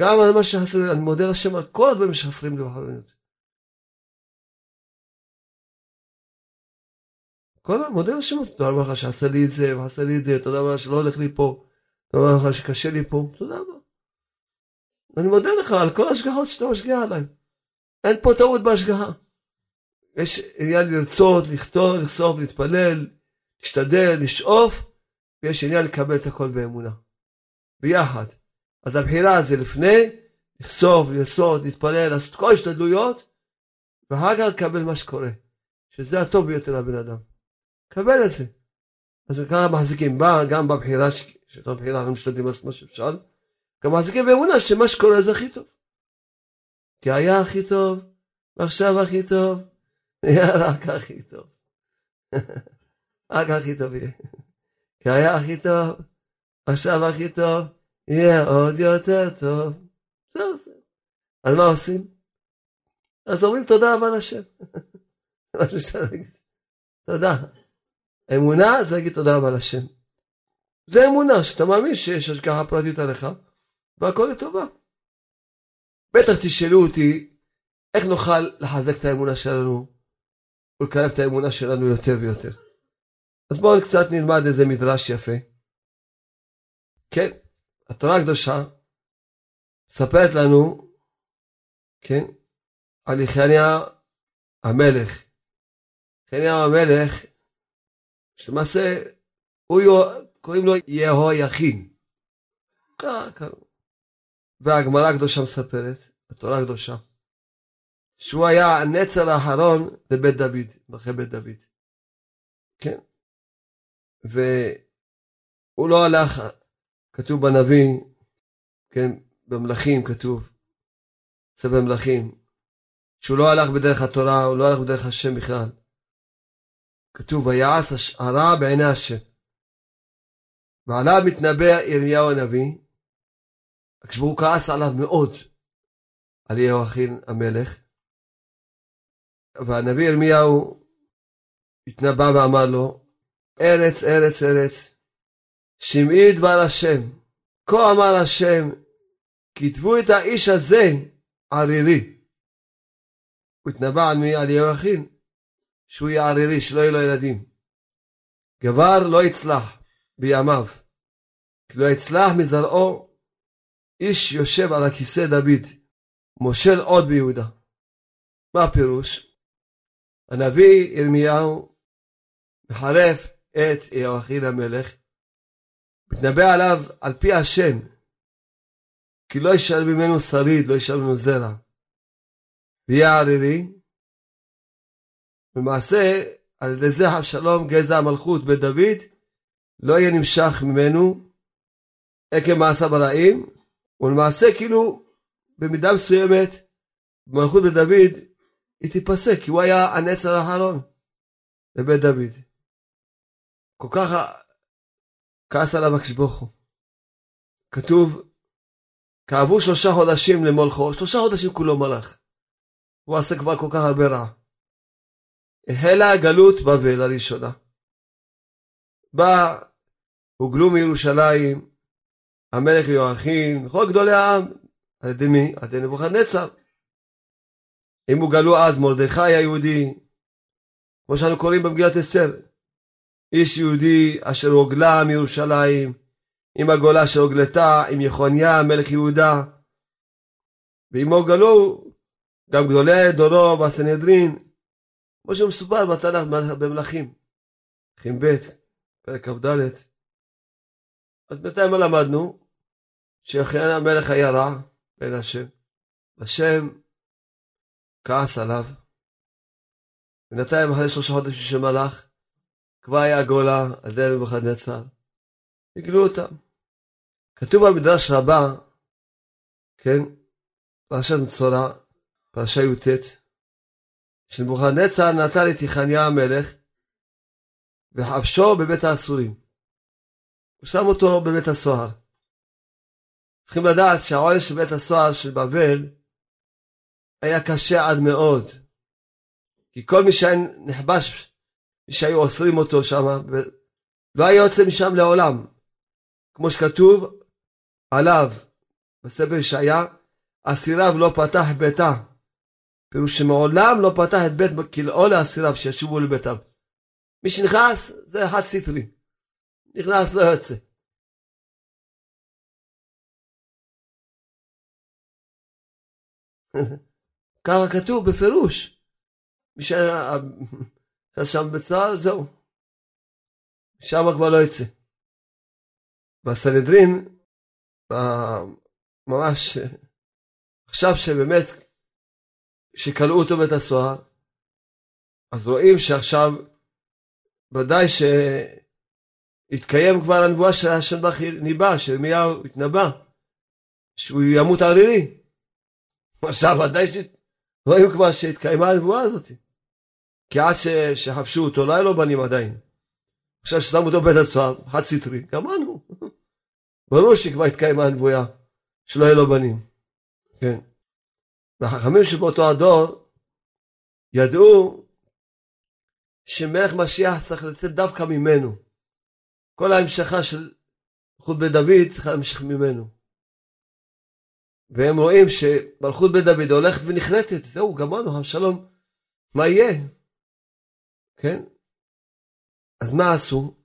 גם מה שחסר, אני מודה לשם על כל הדברים שחסרים ברוחניות. כל המודה לשם, תודה רבה לך שעשה לי את זה, ועשה לי את זה, תודה רבה שלא הולך לי פה, תודה רבה לך שקשה לי פה, תודה רבה. אני מודה לך על כל ההשגחות שאתה משגיע עליי. אין פה טעות בהשגחה. יש עניין לרצות, לכתוב, לכסוף, להתפלל, להשתדל, לשאוף, ויש עניין לקבל את הכל באמונה. ביחד. אז הבחירה זה לפני, לכסוף, לרצות, להתפלל, לעשות כל ההשתדלויות, ואחר כך לקבל מה שקורה. שזה הטוב ביותר לבן אדם. קבל את זה. אז ככה מחזיקים בה, גם בבחירה, שאת הבחירה אנחנו משתדלים לעשות מה שאפשר, גם מחזיקים באמונה שמה שקורה זה הכי טוב. כי היה הכי טוב, ועכשיו הכי טוב, יהיה רק הכי טוב. רק הכי טוב יהיה. כי היה הכי טוב, עכשיו הכי טוב, יהיה עוד יותר טוב. זהו זה. אז מה עושים? אז אומרים תודה רבה לשם. מה שאפשר להגיד. תודה. אמונה זה להגיד תודה רבה לשם. זה אמונה, שאתה מאמין שיש השגחה פרטית עליך, והכל לטובה. בטח תשאלו אותי, איך נוכל לחזק את האמונה שלנו ולקרב את האמונה שלנו יותר ויותר. אז בואו קצת נלמד איזה מדרש יפה. כן, התורה הקדושה מספרת לנו, כן, על יחניה המלך. יחניה המלך, שלמעשה, הוא קוראים לו יהויכין. קראו. והגמרא הקדושה מספרת, התורה הקדושה, שהוא היה הנצר האחרון לבית דוד, אחרי בית דוד. כן. והוא לא הלך, כתוב בנביא, כן, במלכים כתוב, ספר מלכים, שהוא לא הלך בדרך התורה, הוא לא הלך בדרך השם בכלל. כתוב, ויעש הרע בעיני השם. ועליו מתנבא ירמיהו הנביא, כשהוא כעס עליו מאוד, על יהואכין המלך, והנביא ירמיהו התנבא ואמר לו, ארץ, ארץ, ארץ, שמעי דבר השם, כה אמר השם, כתבו את האיש הזה ערירי. הוא התנבא על מי? על יהואכין, שהוא יהיה ערירי, שלא יהיו לו ילדים. גבר לא יצלח בימיו, כי לא יצלח מזרעו איש יושב על הכיסא דוד, מושל עוד ביהודה. מה הפירוש? הנביא ירמיהו מחרף את יהואכין המלך מתנבא עליו על פי השם, כי לא ישאל ממנו שריד, לא ישאל ממנו זרע. ויהיה ערירי. למעשה, על ידי זה אבשלום גזע המלכות בית דוד, לא יהיה נמשך ממנו עקב מעשיו הרעים, ולמעשה כאילו במידה מסוימת במלכות בית דוד היא תיפסק, כי הוא היה הנצר האחרון בבית דוד. כל כך כעס עליו הוא. כתוב, כעבו שלושה חודשים למולכו, שלושה חודשים כולו מלך. הוא עשה כבר כל כך הרבה רע. החלה גלות בבל הראשונה. בא, הוגלו מירושלים, המלך יואכין, וכל גדולי העם, על ידי מי? על ידי נבוכדנצר. אם הוא גלו אז מרדכי היהודי, כמו שאנו קוראים במגילת אסתר, איש יהודי אשר הוגלה מירושלים, עם הגולה שהוגלתה, עם יחוניה מלך יהודה, ועמו גלו גם גדולי דורו והסנהדרין, כמו שמסופר בתנ"ך במלכים, מלכים ב', פרק כ"ד. אז בינתיים מה למדנו? שאחיין המלך היה רע בין השם. השם כעס עליו. בינתיים אחרי שלושה חודשים של מלאך, כבר היה גולה על ידי נבוכדנצר. הגלו אותם. כתוב במדרש רבה, כן, פרשת מצורע, פרשה י"ט, שנבוכדנצר נטל את יחניה המלך וחבשו בבית האסורים. הוא שם אותו בבית הסוהר. צריכים לדעת שהעונש בית הסוהר של בבל היה קשה עד מאוד. כי כל מי שהיה נכבש שהיו אוסרים אותו שם, ולא היה יוצא משם לעולם. כמו שכתוב עליו בספר ישעיה, אסיריו לא פתח ביתה. פירוש שמעולם לא פתח את בית כלאו לאסיריו שישובו לביתם. מי שנכנס זה אחד סטרי. נכנס לא יוצא. ככה כתוב בפירוש. שהיה נכנס שם בצה"ל, זהו. שם כבר לא יצא. בסנהדרין, ממש, עכשיו שבאמת, שכלאו אותו בית הסוהר, אז רואים שעכשיו, ודאי שהתקיים כבר הנבואה של השם בך ניבא, שירמיהו התנבא, שהוא ימות ערירי. עכשיו ודאי שרואים כבר שהתקיימה הנבואה הזאת. כי עד שחפשו אותו לא היה לו בנים עדיין. עכשיו ששמו אותו בבית הסוהר, חד סטרי, גמרנו. ברור שכבר התקיימה הנבואה שלא יהיה לו בנים. כן. והחכמים שבאותו הדור ידעו שמלך משיח צריך לצאת דווקא ממנו. כל ההמשכה של מלכות בית דוד צריכה להמשיך ממנו. והם רואים שמלכות בית דוד הולכת ונחרטת, זהו, גמרנו, שלום, מה יהיה? כן? אז מה עשו?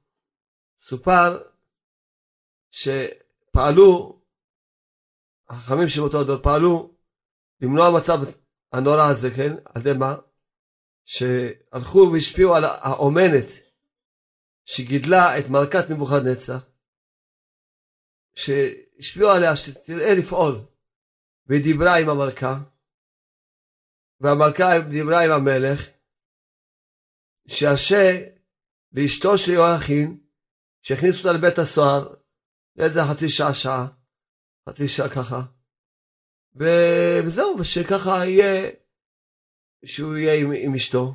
סופר שפעלו, החכמים של אותו הדור פעלו למנוע מצב הנורא הזה, כן? על ידי מה? שהלכו והשפיעו על האומנת שגידלה את מלכת נבוכדנצר, שהשפיעו עליה שתראה לפעול, והיא דיברה עם המלכה, והמלכה דיברה עם המלך, שירשה לאשתו של יואכין, שהכניס אותה לבית הסוהר, לאיזה חצי שעה, שעה, חצי שעה ככה. וזהו, ושככה יהיה, שהוא יהיה עם, עם אשתו,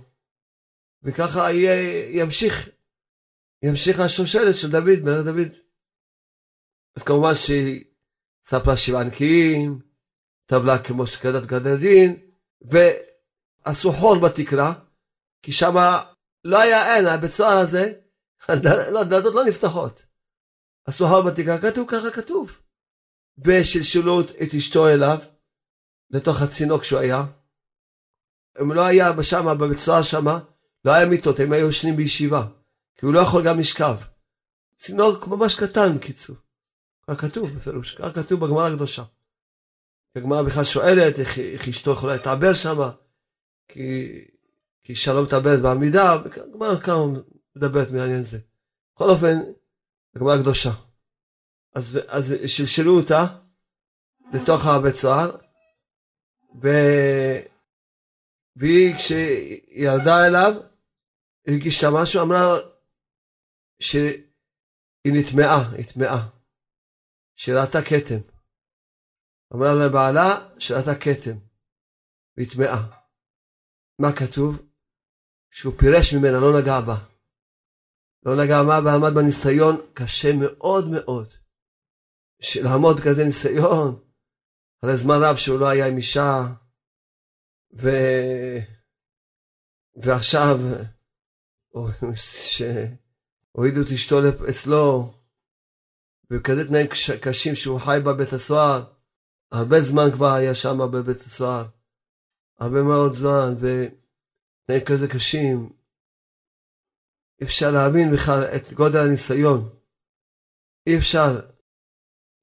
וככה יהיה, ימשיך, ימשיך השושלת של דוד, מלך דוד. אז כמובן שהיא ספרה שבעה נקיים, טבלה כמו שכדת גדדין, ועשו חור בתקרה, כי שמה לא היה אין, הבית סוהר הזה, לא, הדלתות לא נפתחות. הסוהר בתקרה כתוב ככה כתוב. ושלשלו את אשתו אליו, לתוך הצינוק שהוא היה. אם לא היה שמה, בבית סוהר שמה, לא היה מיטות, הם היו ישנים בישיבה. כי הוא לא יכול גם לשכב. צינוק ממש קטן, קיצור. כך כתוב בפירוש, כך כתוב בגמרא הקדושה. הגמרא בכלל שואלת איך, איך אשתו יכולה להתעבר שמה, כי כי אישה לא מתאבדת בעמידה, הגמרא כמה מדברת מעניין זה. בכל אופן, הגמרא הקדושה. אז, אז שלשלו אותה לתוך הבית סוהר, ו... והיא כשירדה אליו, הרגישה משהו, אמרה שהיא נטמעה, היא טמעה, שהיא ראתה כתם. אמרה לבעלה שראתה כתם, והיא טמעה. מה כתוב? שהוא פירש ממנה, לא נגע בה. לא נגע בה ועמד בניסיון קשה מאוד מאוד. לעמוד כזה ניסיון, אחרי זמן רב שהוא לא היה עם אישה, ו... ועכשיו שהורידו את אשתו אצלו, בכזה תנאים קשים שהוא חי בבית הסוהר, הרבה זמן כבר היה שם בבית הסוהר, הרבה מאוד זמן, ותנאים כזה קשים, אי אפשר להבין בכלל את גודל הניסיון, אי אפשר,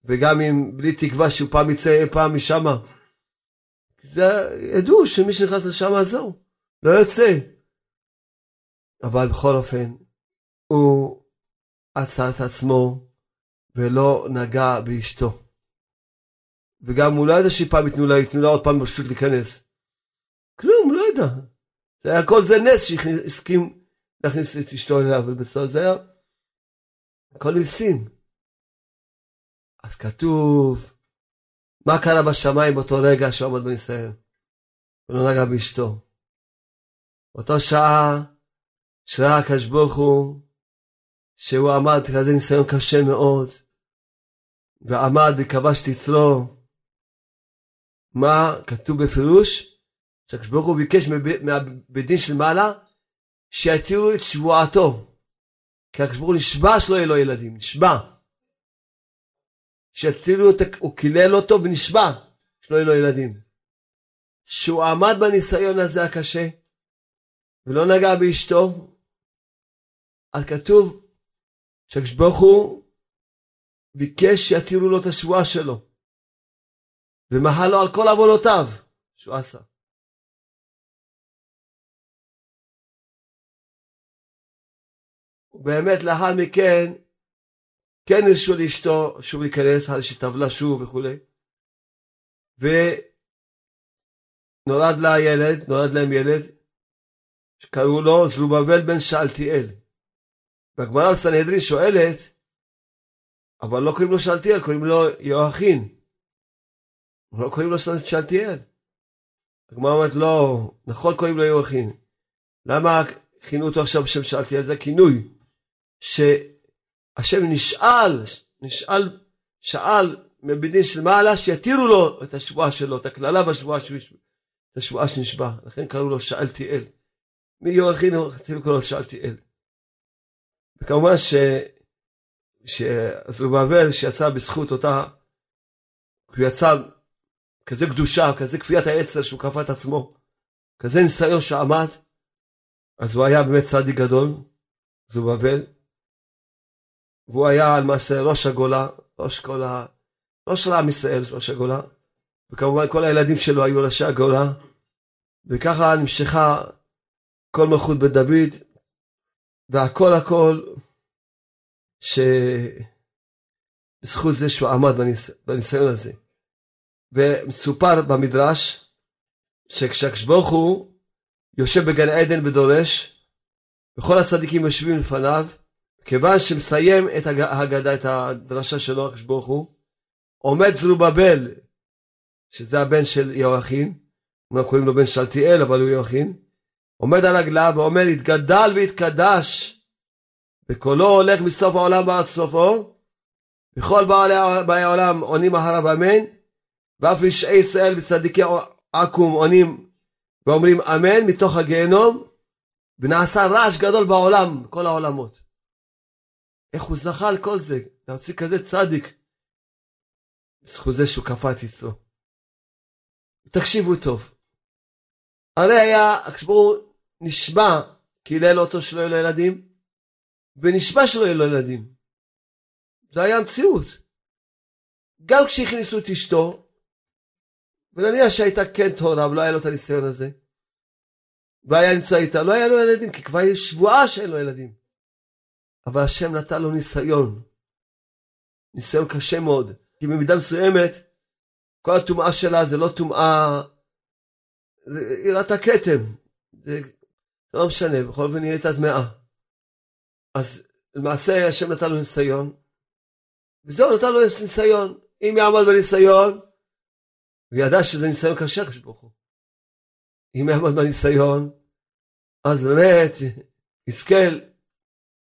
וגם אם בלי תקווה שהוא פעם יצא אי פעם משמה, זה ידעו שמי שנכנס לשם זהו, לא יוצא. אבל בכל אופן, הוא עצר את עצמו ולא נגע באשתו. וגם הוא לא ידע שפעם ייתנו לה, ייתנו לה עוד פעם פשוט להיכנס. כלום, לא ידע. זה היה כל זה נס שהסכים להכניס את אשתו אליו, ובסדר זה היה הכל ניסים. אז כתוב, מה קרה בשמיים באותו רגע שהוא עמד בניסיון? הוא לא נגע באשתו. באותו שעה שראה הקדוש ברוך הוא שהוא עמד כזה ניסיון קשה מאוד ועמד וכבש את יצרו. מה כתוב בפירוש? שהקדוש ברוך הוא ביקש מהבית דין של מעלה שיתירו את שבועתו. כי הקדוש ברוך הוא נשבע שלא יהיה לו ילדים, נשבע. שיתחילו, הוא קילל אותו ונשבע שלא יהיו לו ילדים. שהוא עמד בניסיון הזה הקשה ולא נגע באשתו, אז כתוב שהקדוש ברוך הוא ביקש שיתירו לו את השבועה שלו ומחל לו על כל עוונותיו שהוא עשה. ובאמת לאחר מכן כן הרשו לאשתו שוב להיכנס, אחרי שטבלה שוב וכולי. ונולד לה ילד, נולד להם ילד, שקראו לו זרובבל בן שאלתיאל. והגמרא בסנהדרין שואלת, אבל לא קוראים לו שאלתיאל, קוראים לו יואכין. לא קוראים לו שאלתיאל. הגמרא אומרת, לא, נכון קוראים לו יואכין. למה כינו אותו עכשיו בשם שאלתיאל? זה כינוי. ש... השם נשאל, נשאל, שאל מבית של מעלה שיתירו לו את השבועה שלו, את הקללה בשבועה שהוא את השבועה שנשבע, לכן קראו לו שאלתי אל. מיורחין רצינו לקרוא לו שאלתי אל. וכמובן ש... שזרובבל שיצא בזכות אותה, הוא יצא כזה קדושה, כזה כפיית העצר שהוא כפה את עצמו, כזה ניסיון שעמד, אז הוא היה באמת צדיק גדול, זרובבל. והוא היה למעשה ראש הגולה, ראש כל ה... ראש של עם ישראל, ראש הגולה, וכמובן כל הילדים שלו היו ראשי הגולה, וככה נמשכה כל מלכות בית דוד, והכל הכל שבזכות זה שהוא עמד בניס... בניסיון הזה. ומסופר במדרש שכשהקדוש ברוך הוא יושב בגן עדן ודורש, וכל הצדיקים יושבים לפניו, כיוון שמסיים את ההגדה, את הדרשה שלו, הקדוש ברוך הוא, עומד זרובבל, שזה הבן של יואכין, אומנם קוראים לו בן שלטיאל, אבל הוא יואכין, עומד על רגליו ואומר, יתגדל ויתקדש, וקולו הולך מסוף העולם ועד סופו, וכל באי העולם עונים אחריו אמן, ואף רשעי ישראל וצדיקי עכו"ם עונים ואומרים אמן מתוך הגיהנום, ונעשה רעש גדול בעולם, כל העולמות. איך הוא זכה על כל זה, להוציא כזה צדיק, בזכות זה שהוא את יצרו. תקשיבו טוב. הרי היה, הקשבור נשבע, קילל אותו שלא יהיו לו ילדים, ונשבע שלא יהיו לו ילדים. זה היה המציאות. גם כשהכניסו את אשתו, ונניח שהייתה כן תורה ולא היה לו את הניסיון הזה, והיה נמצא איתה, לא היה לו ילדים, כי כבר יש שבועה שאין לו ילדים. אבל השם נתן לו ניסיון. ניסיון קשה מאוד, כי במידה מסוימת, כל הטומאה שלה זה לא טומאה, היא ראתה כתם, זה, זה לא משנה, בכל אופן היא הייתה טמאה. אז למעשה השם נתן לו ניסיון, וזהו, נתן לו ניסיון. אם יעמוד בניסיון, הוא ידע שזה ניסיון קשה, הקדוש ברוך הוא. אם יעמוד בניסיון, אז באמת יזכה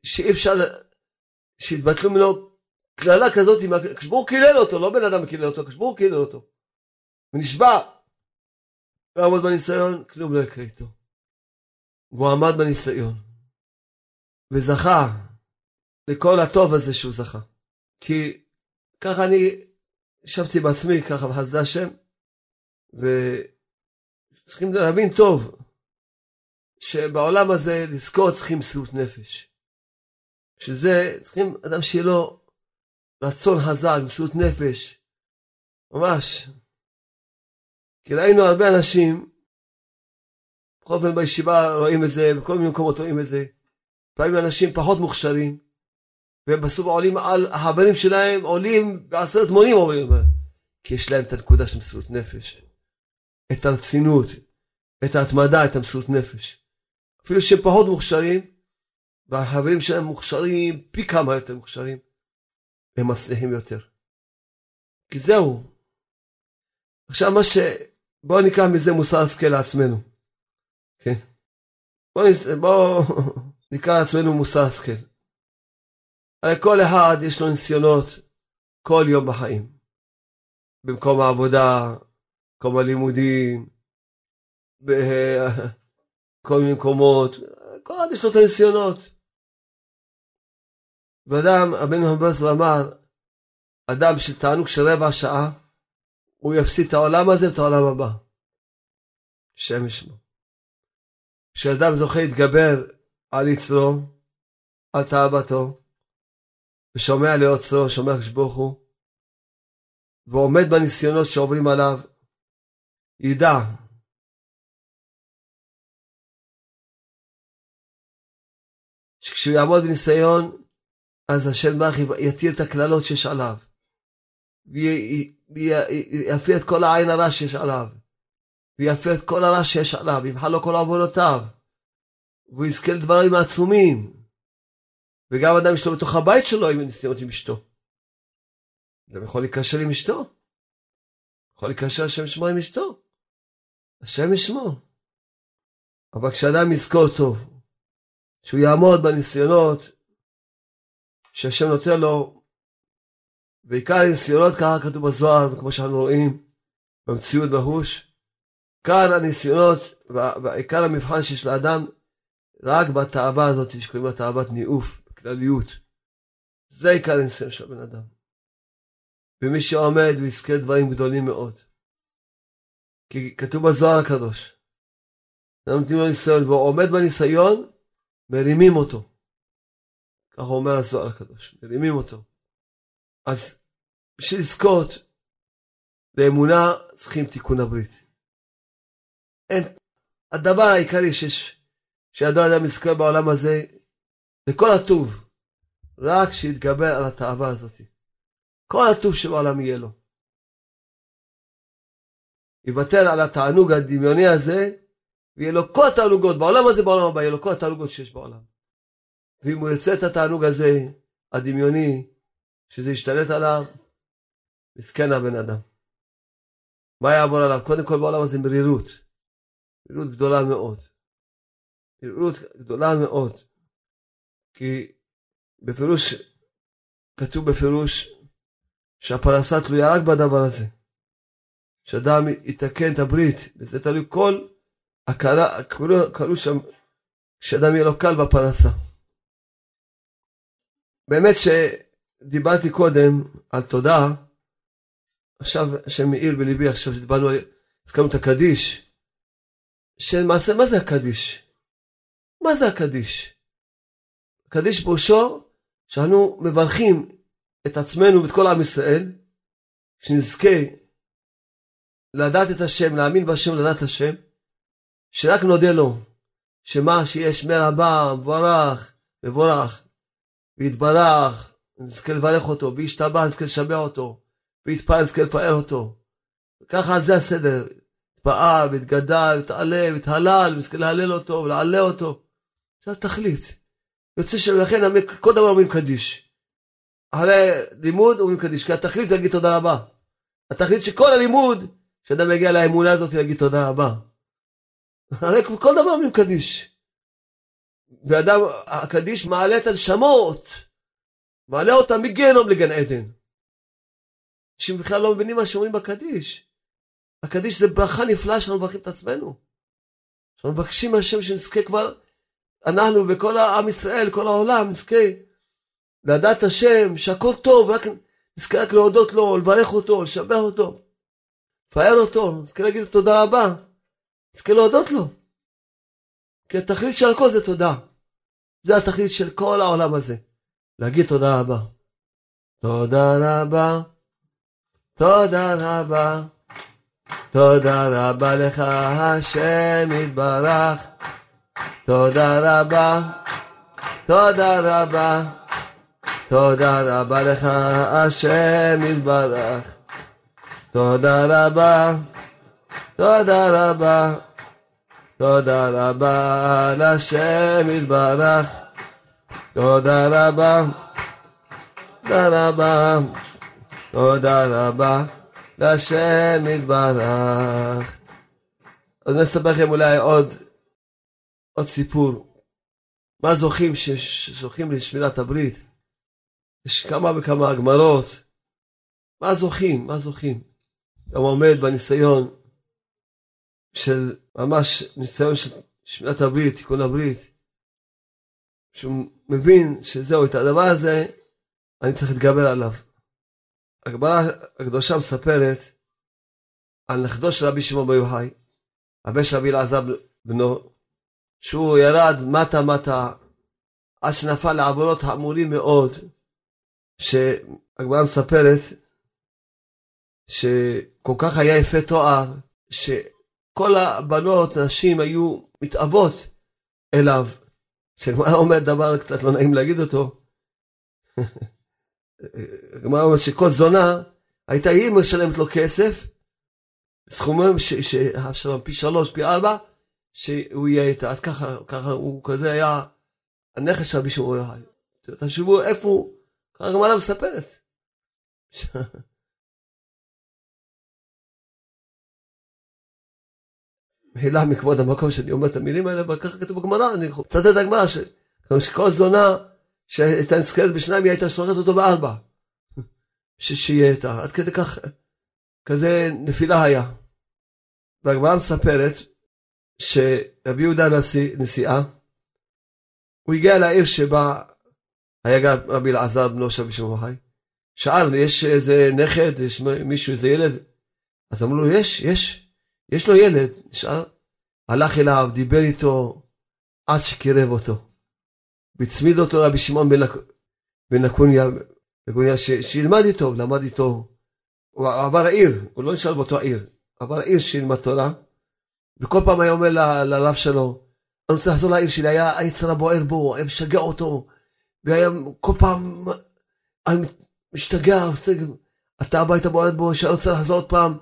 שאי אפשר, שיתבטלו ממנו קללה כזאת, הקדוש ברוך הוא קילל אותו, לא בן אדם קילל אותו, הקדוש ברוך הוא קילל אותו. ונשבע. יעמוד בניסיון, כלום לא יקרה איתו. והוא עמד בניסיון. וזכה לכל הטוב הזה שהוא זכה. כי ככה אני ישבתי בעצמי, ככה בחסדי השם, וצריכים להבין טוב שבעולם הזה לזכור צריכים מסירות נפש. שזה צריכים אדם שיהיה לו רצון חזק, מסירות נפש, ממש. כי ראינו הרבה אנשים, בכל אופן בישיבה רואים את זה, בכל מיני מקומות רואים את זה, לפעמים אנשים פחות מוכשרים, והם בסוף עולים על החברים שלהם, עולים בעשרת מונים עולים, כי יש להם את הנקודה של מסירות נפש, את הרצינות, את ההתמדה, את המסירות נפש. אפילו שהם פחות מוכשרים, והחברים שלהם מוכשרים פי כמה יותר מוכשרים, הם מצליחים יותר. כי זהו. עכשיו מה ש... בואו ניקח מזה מוסר השכל לעצמנו. כן? בואו בוא... נקרא לעצמנו מוסר השכל. הרי כל אחד יש לו ניסיונות כל יום בחיים. במקום העבודה, במקום הלימודים, בכל מיני מקומות, כל אחד יש לו את הניסיונות. ואדם, הבן מחמד אמר, אדם של תענוג של רבע שעה, הוא יפסיד את העולם הזה ואת העולם הבא. השם ישמו. כשאדם זוכה להתגבר על יצרו, על תאוותו, ושומע לעוצרו, שומע הוא, ועומד בניסיונות שעוברים עליו, ידע שכשהוא יעמוד בניסיון, אז השם ברך יטיל את הקללות שיש עליו, ויפיר את כל העין הרע שיש עליו, ויפיר את כל הרע שיש עליו, ימחל לו כל עוונותיו, והוא יזכה לדברים עצומים. וגם אדם יש לו בתוך הבית שלו עם ניסיונות עם אשתו. גם יכול להיקשר עם אשתו. יכול להיקשר השם שמו עם אשתו. השם ישמו. אבל כשאדם יזכור טוב, שהוא יעמוד בניסיונות שהשם נותן לו, בעיקר הניסיונות, ככה כתוב בזוהר, וכמו שאנחנו רואים במציאות בהוש, כאן הניסיונות, ועיקר המבחן שיש לאדם, רק בתאווה הזאת שקוראים לה תאוות ניאוף. כלליות. זה עיקר הניסיון של הבן אדם. ומי שעומד הוא יזכה דברים גדולים מאוד. כי כתוב בזוהר הקדוש, נותנים לו ניסיון, והוא עומד בניסיון, מרימים אותו. ככה אומר הזוהר הקדוש, מרימים אותו. אז בשביל לזכות באמונה צריכים תיקון הברית. אין, הדבר העיקרי שיש, שידוע אדם יזכה בעולם הזה, וכל הטוב, רק שיתגבר על התאווה הזאת. כל הטוב שבעולם יהיה לו. יוותר על התענוג הדמיוני הזה, ויהיה לו כל התענוגות, בעולם הזה, בעולם הבא, יהיה לו כל התענוגות שיש בעולם. ואם הוא יוצא את התענוג הזה, הדמיוני, שזה ישתלט עליו, מסכן הבן אדם. מה יעבור עליו? קודם כל בעולם הזה מרירות. מרירות גדולה מאוד. מרירות גדולה מאוד. כי בפירוש, כתוב בפירוש שהפרנסה תלויה רק בדבר הזה. שאדם יתקן את הברית, וזה תלוי כל הקלה, קלו שם, שאדם יהיה לו קל בפרנסה. באמת שדיברתי קודם על תודה, עכשיו השם מאיר בליבי, עכשיו שדיברנו על, הזכרנו את הקדיש, שלמעשה מה זה הקדיש? מה זה הקדיש? קדיש פירושו שאנו מברכים את עצמנו ואת כל עם ישראל, שנזכה לדעת את השם, להאמין בהשם, לדעת את השם, שרק נודה לו, שמה שיש מרבה, מבורך, מבורך, ויתברך, נזכה לברך אותו, וישתבח נזכה לשבח אותו, ויתפעל נזכה לפאר אותו. ככה על זה הסדר. התפעל, והתגדל, והתעלה, והתהלל, ונזכה להלל אותו, ולעלה אותו. זה התכלית. יוצא שלכן כל דבר אומרים קדיש. אחרי לימוד אומרים קדיש, כי התכלית זה להגיד תודה רבה. התכלית שכל הלימוד, שאדם יגיע לאמונה הזאת להגיד תודה רבה. הרי כל דבר אומרים קדיש. ואדם, הקדיש מעלה את הנשמות, מעלה אותם מגיהנום לגן עדן. אנשים בכלל לא מבינים מה שאומרים בקדיש. הקדיש זה ברכה נפלאה שאנחנו מברכים את עצמנו. אנחנו מבקשים מהשם שנזכה כבר, אנחנו וכל עם ישראל, כל העולם, נזכה לדעת השם שהכל טוב, רק נזכה רק להודות לו, לברך אותו, לשבח אותו, לפאר אותו, נזכה להגיד תודה רבה, נזכה להודות לו. כי התכלית של הכל זה תודה. זה התכלית של כל העולם הזה. להגיד תודה רבה. תודה רבה, תודה רבה, תודה רבה לך השם יתברך. תודה רבה, תודה רבה, תודה רבה לך השם יתברך. תודה רבה, תודה רבה. תודה רבה לשם יתברך, תודה רבה, תודה רבה, תודה רבה לשם יתברך. אז אני אספר לכם אולי עוד, עוד סיפור. מה זוכים שזוכים לשמירת הברית? יש כמה וכמה הגמרות. מה זוכים? מה זוכים? גם עומד בניסיון של ממש ניסיון של שמירת הברית, תיקון הברית, שהוא מבין שזהו, את הדבר הזה אני צריך להתגבר עליו. הגמרא הקדושה מספרת על נכדו של רבי שמעון בר יוחאי, הבן של רבי אלעזר בנו, שהוא ירד מטה מטה עד שנפל לעוונות חמורים מאוד, שהגמרא מספרת שכל כך היה יפה תואר, ש... כל הבנות, נשים, היו מתאבות אליו. כשגמרא אומרת דבר קצת לא נעים להגיד אותו, הגמרא אומרת שכל זונה, הייתה היא משלמת לו כסף, סכומים שאפשר פי שלוש, פי ארבע, שהוא יהיה איתה. אז ככה, ככה הוא כזה היה הנכס של רבי שמעון יוחאי. תחשבו איפה הוא, ככה הגמרא מספרת. מחילה מכבוד המקום שאני אומר את המילים האלה, אבל ככה כתוב בגמרא, אני מצטט את הגמרא, שכל זונה שהייתה נזכרת בשניים, היא הייתה סוחרת אותו בארבע. שיהיה איתה, עד כדי כך, כזה נפילה היה. והגמרא מספרת שרבי יהודה נשיא, נשיאה, הוא הגיע לעיר שבה היה גם רבי אלעזר בנו של בשם חי. שאל, יש איזה נכד, יש מישהו, איזה ילד? אז אמרו לו, יש, יש. יש לו ילד, נשאר, הלך אליו, דיבר איתו, עד שקירב אותו. והצמיד אותו רבי שמעון בן נקוניה, שילמד איתו, למד איתו. הוא עבר עיר, הוא לא נשאר באותו עיר, עבר עיר שילמד תורה, וכל פעם היה אומר לרב שלו, אני רוצה לחזור לעיר שלי, היה היצר הבוער בו, היה משגע אותו, והיה כל פעם משתגע, אתה הביתה בוער בו, שאני רוצה לחזור עוד פעם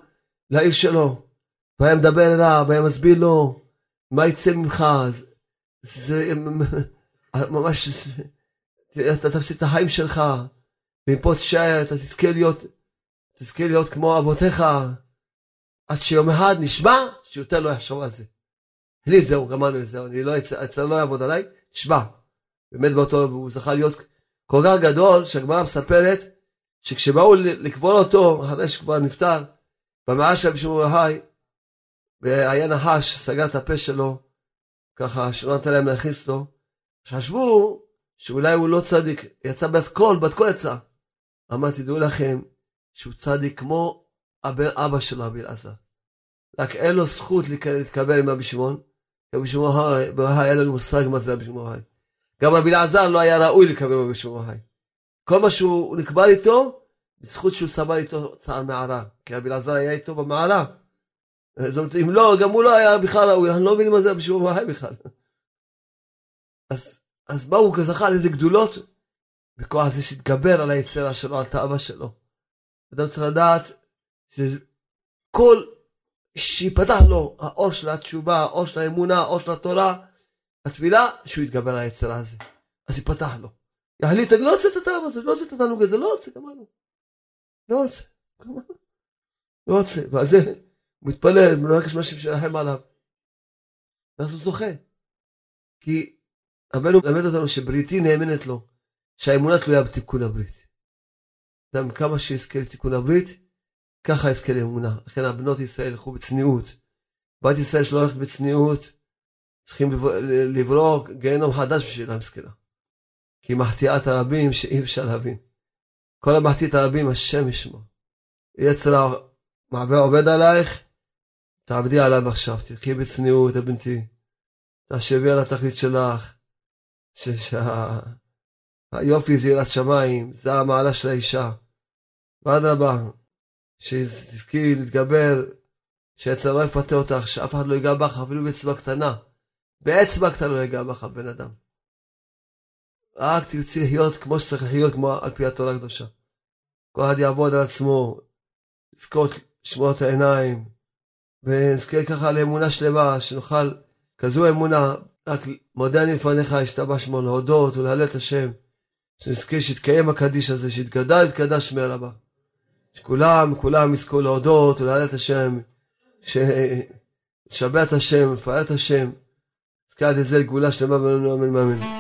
לעיר שלו. והיה מדבר אליו, והיה מסביר לו מה יצא ממך. זה ממש, אתה תפסיד את החיים שלך, ומפה תשאר, אתה תזכה להיות, תזכה להיות כמו אבותיך, עד שיום אחד נשבע שיותר לא יחשוב על זה. לי זהו, גמרנו את זה, אני לא, אצלו לא יעבוד עליי, נשבע. באמת באותו, הוא זכה להיות כל כך גדול, שהגמרא מספרת, שכשבאו לקבור אותו, אחרי שכבר נפטר, במאה של בשביל ההי, והיה נחש, סגר את הפה שלו, ככה שלא נתן להם להכניס אותו. חשבו שאולי הוא לא צדיק, יצא בת קול, בת קול יצא. אמרתי, דעו לכם שהוא צדיק כמו הבן אבא של רבי אלעזר. רק אין לו זכות להתקבל עם רבי שמעון, כי רבי שמעון היה לנו מושג מה זה רבי שמעון הרי. גם רבי אלעזר לא היה ראוי לקבל רבי שמעון הרי. כל מה שהוא נקבל איתו, בזכות שהוא סבל איתו צער מערה, כי רבי אלעזר היה איתו במערה. זאת אומרת, אם לא, גם הוא לא היה בכלל אנחנו לא מבינים מה זה רבי שמעון בר בכלל. אז, אז באו, זכה על איזה גדולות, בכוח זה שיתגבר על היצירה שלו, על תאווה שלו. אדם צריך לדעת שכל, שיפתח לו האור של התשובה, האור של האמונה, האור של התורה, התפילה, שהוא יתגבר על היצירה הזה. אז ייפתח לו. יחליט, אני לא רוצה את התאווה הזאת, לא רוצה את התענוג הזה, לא רוצה, גמרנו. לא רוצה, לא רוצה. ואז זה, הוא מתפלל, מבקש משהו שירחם עליו. ואז הוא זוכה. כי רבנו מלמד אותנו שבריתי נאמנת לו, שהאמונה תלויה בתיקון הברית. אדם כמה שיזכה לתיקון הברית, ככה יזכה לאמונה. לכן הבנות ישראל ילכו בצניעות. בת ישראל שלא הולכת בצניעות, צריכים לברור גיהנום חדש בשבילה מסכנה. כי היא מחטיאה את הרבים שאי אפשר להבין. כל המחטיא את הרבים, השם ישמור. יצר מעבר עובד עלייך, תעבדי עליו עכשיו, תלכי בצניעות, הבנתי. תחשבי על התכלית שלך, שהיופי זה יראת שמיים, זה המעלה של האישה. ואדרבה, שתזכי להתגבר, שיצר לא יפתה אותך, שאף אחד לא ייגע בך, אפילו באצבע קטנה. באצבע קטנה לא ייגע בך, בן אדם. רק תרצי לחיות כמו שצריך לחיות, כמו על פי התורה הקדושה. כל אחד יעבוד על עצמו, לזכות לשמור את העיניים, ונזכה ככה לאמונה שלמה, שנוכל כזו אמונה, רק מודה אני לפניך, השתבח שמו, להודות ולהלל את השם, שנזכה שיתקיים הקדיש הזה, שיתגדל יתקדש שמי רבה. שכולם, כולם יזכו להודות ולהלל את השם, לשבח את השם, לפעל את השם, נזכה עד לזה לגאולה שלמה בנו, אמן ואמן.